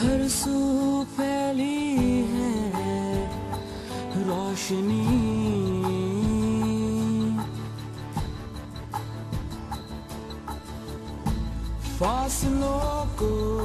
हर सू फैली है रोशनी फासलों को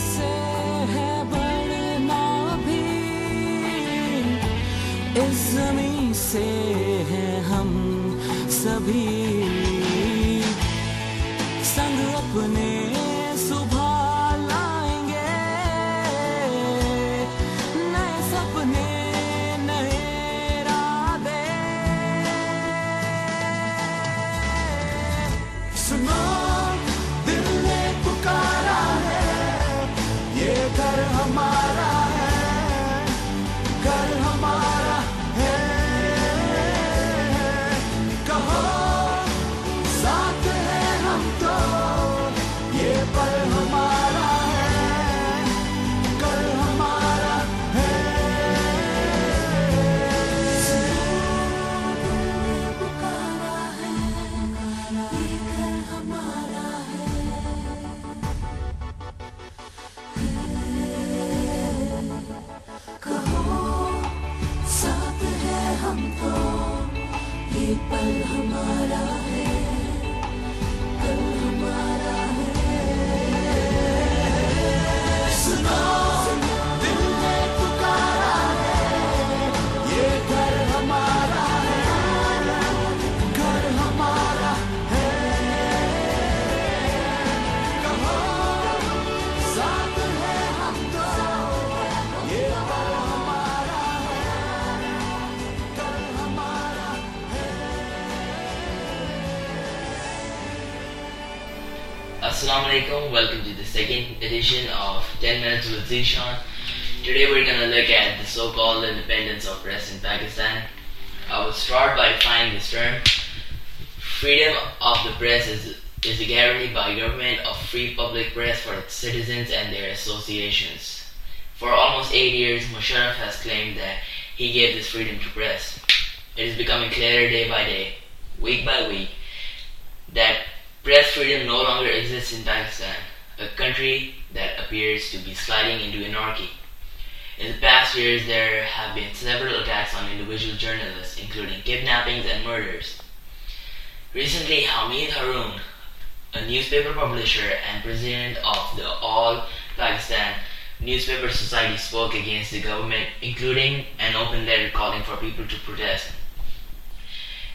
से है बढ़ना भी। इस से है हम सभी। संग अपने पल हमारा। Assalamu alaikum, welcome to the second edition of 10 Minutes with Zeeshan. Today we're gonna look at the so-called independence of press in Pakistan. I will start by defining this term. Freedom of the press is, is a guarantee by government of free public press for its citizens and their associations. For almost eight years, Musharraf has claimed that he gave this freedom to press. It is becoming clearer day by day, week by week, that press freedom no longer exists in Pakistan, a country that appears to be sliding into anarchy. In the past years, there have been several attacks on individual journalists, including kidnappings and murders. Recently, Hamid Haroon, a newspaper publisher and president of the All Pakistan Newspaper Society, spoke against the government, including an open letter calling for people to protest.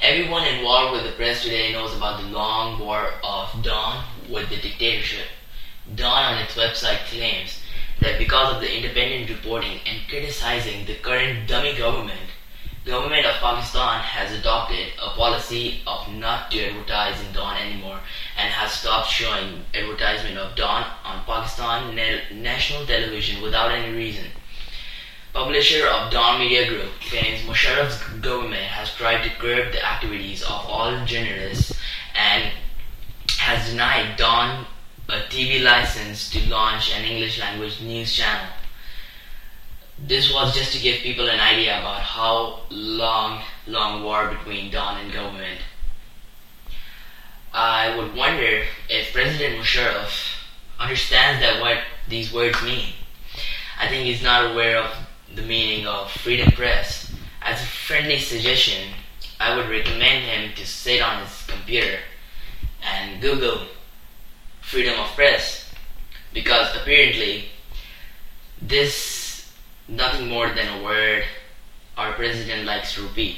Everyone involved with the press today knows about the long war of Dawn with the dictatorship. Dawn on its website claims that because of the independent reporting and criticizing the current dummy government, government of Pakistan has adopted a policy of not to advertise in Dawn anymore and has stopped showing advertisement of Dawn on Pakistan na- national television without any reason. Publisher of Dawn Media Group claims Musharraf's government has tried to curb the activities of all journalists and has denied Dawn a TV license to launch an English language news channel. This was just to give people an idea about how long, long war between Dawn and government. I would wonder if President Musharraf understands that what these words mean. I think he's not aware of the meaning of freedom press. As a friendly suggestion, I would recommend him to sit on his computer and Google freedom of press because apparently this nothing more than a word our president likes to repeat.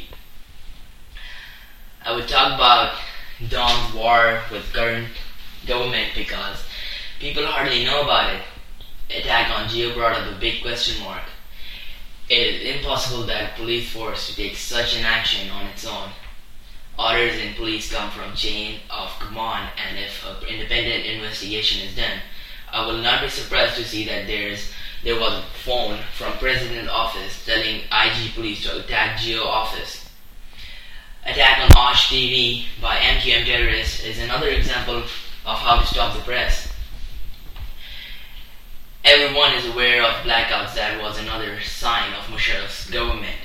I would talk about Dawn's war with current government because people hardly know about it. Attack on Geo brought up a big question mark. It is impossible that a police force to take such an action on its own. Orders in police come from chain of command and if an independent investigation is done, I will not be surprised to see that there is there was a phone from president office telling IG police to attack Geo office. Attack on Aaj TV by MQM terrorists is another example of how to stop the press. Everyone is aware of blackouts. That was another sign of Musharraf's government.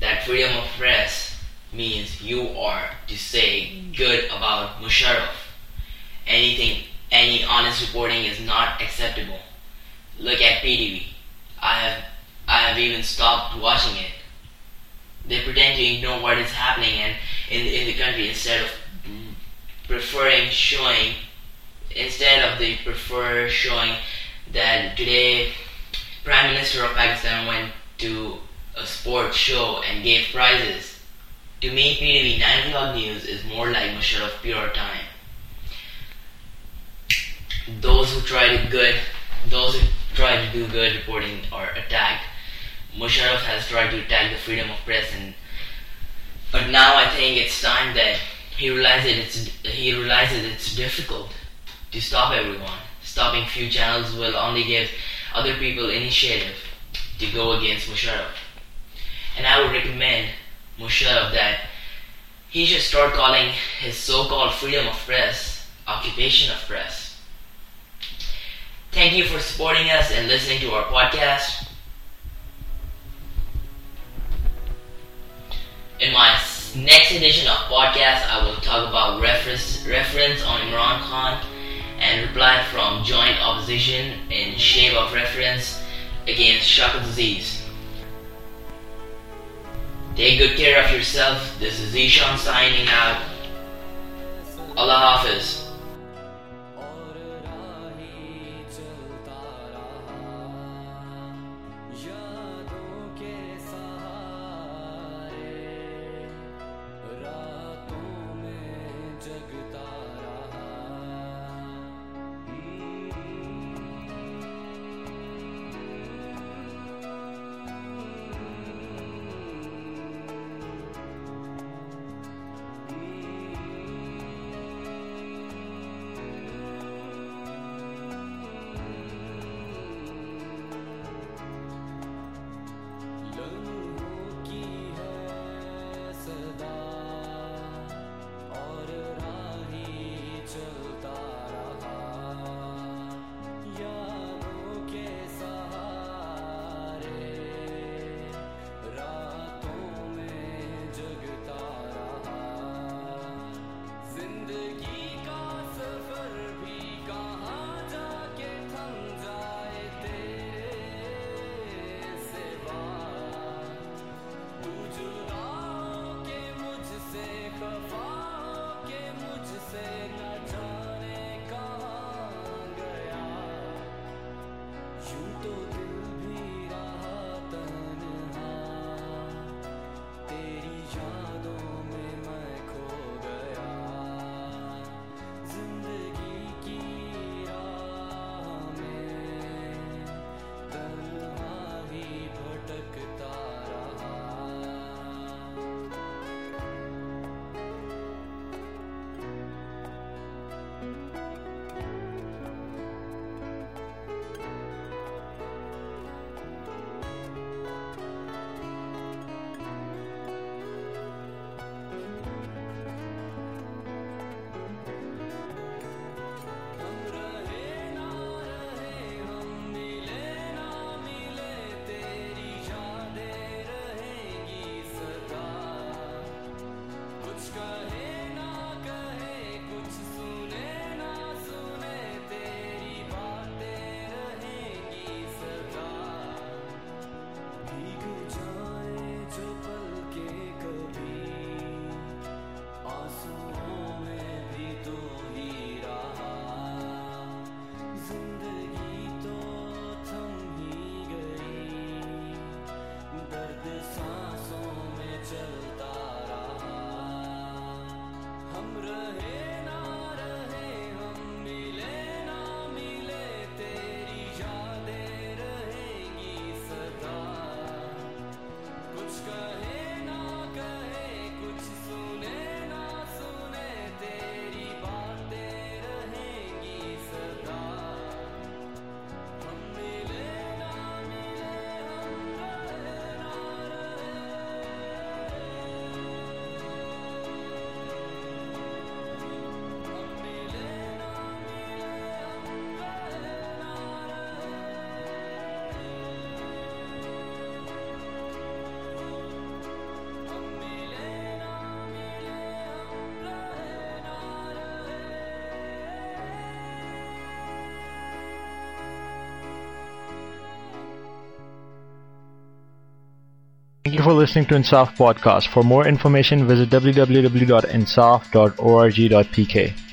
That freedom of press means you are to say good about Musharraf. Anything, any honest reporting is not acceptable. Look at PTV. I have, I have even stopped watching it. They pretend to ignore what is happening and in, in the country instead of preferring showing, instead of they prefer showing that today Prime Minister of Pakistan went to a sports show and gave prizes. To me, PTV 9 o'clock news is more like Musharraf pure time. Those who try to good, those who try to do good reporting are attacked. Musharraf has tried to attack the freedom of press, and but now I think it's time that he realizes it's he realizes it's difficult to stop everyone. Stopping few channels will only give other people initiative to go against Musharraf. And I would recommend Musharraf that he should start calling his so-called freedom of press occupation of press. Thank you for supporting us and listening to our podcast. In my next edition of podcast, I will talk about reference reference on Imran Khan and reply from joint opposition in shape of reference against Shaukat Aziz. Take good care of yourself. This is Zeeshan signing out. Allah Hafiz. You for listening to Insaf Podcast. For more information, visit www.insaf.org.pk.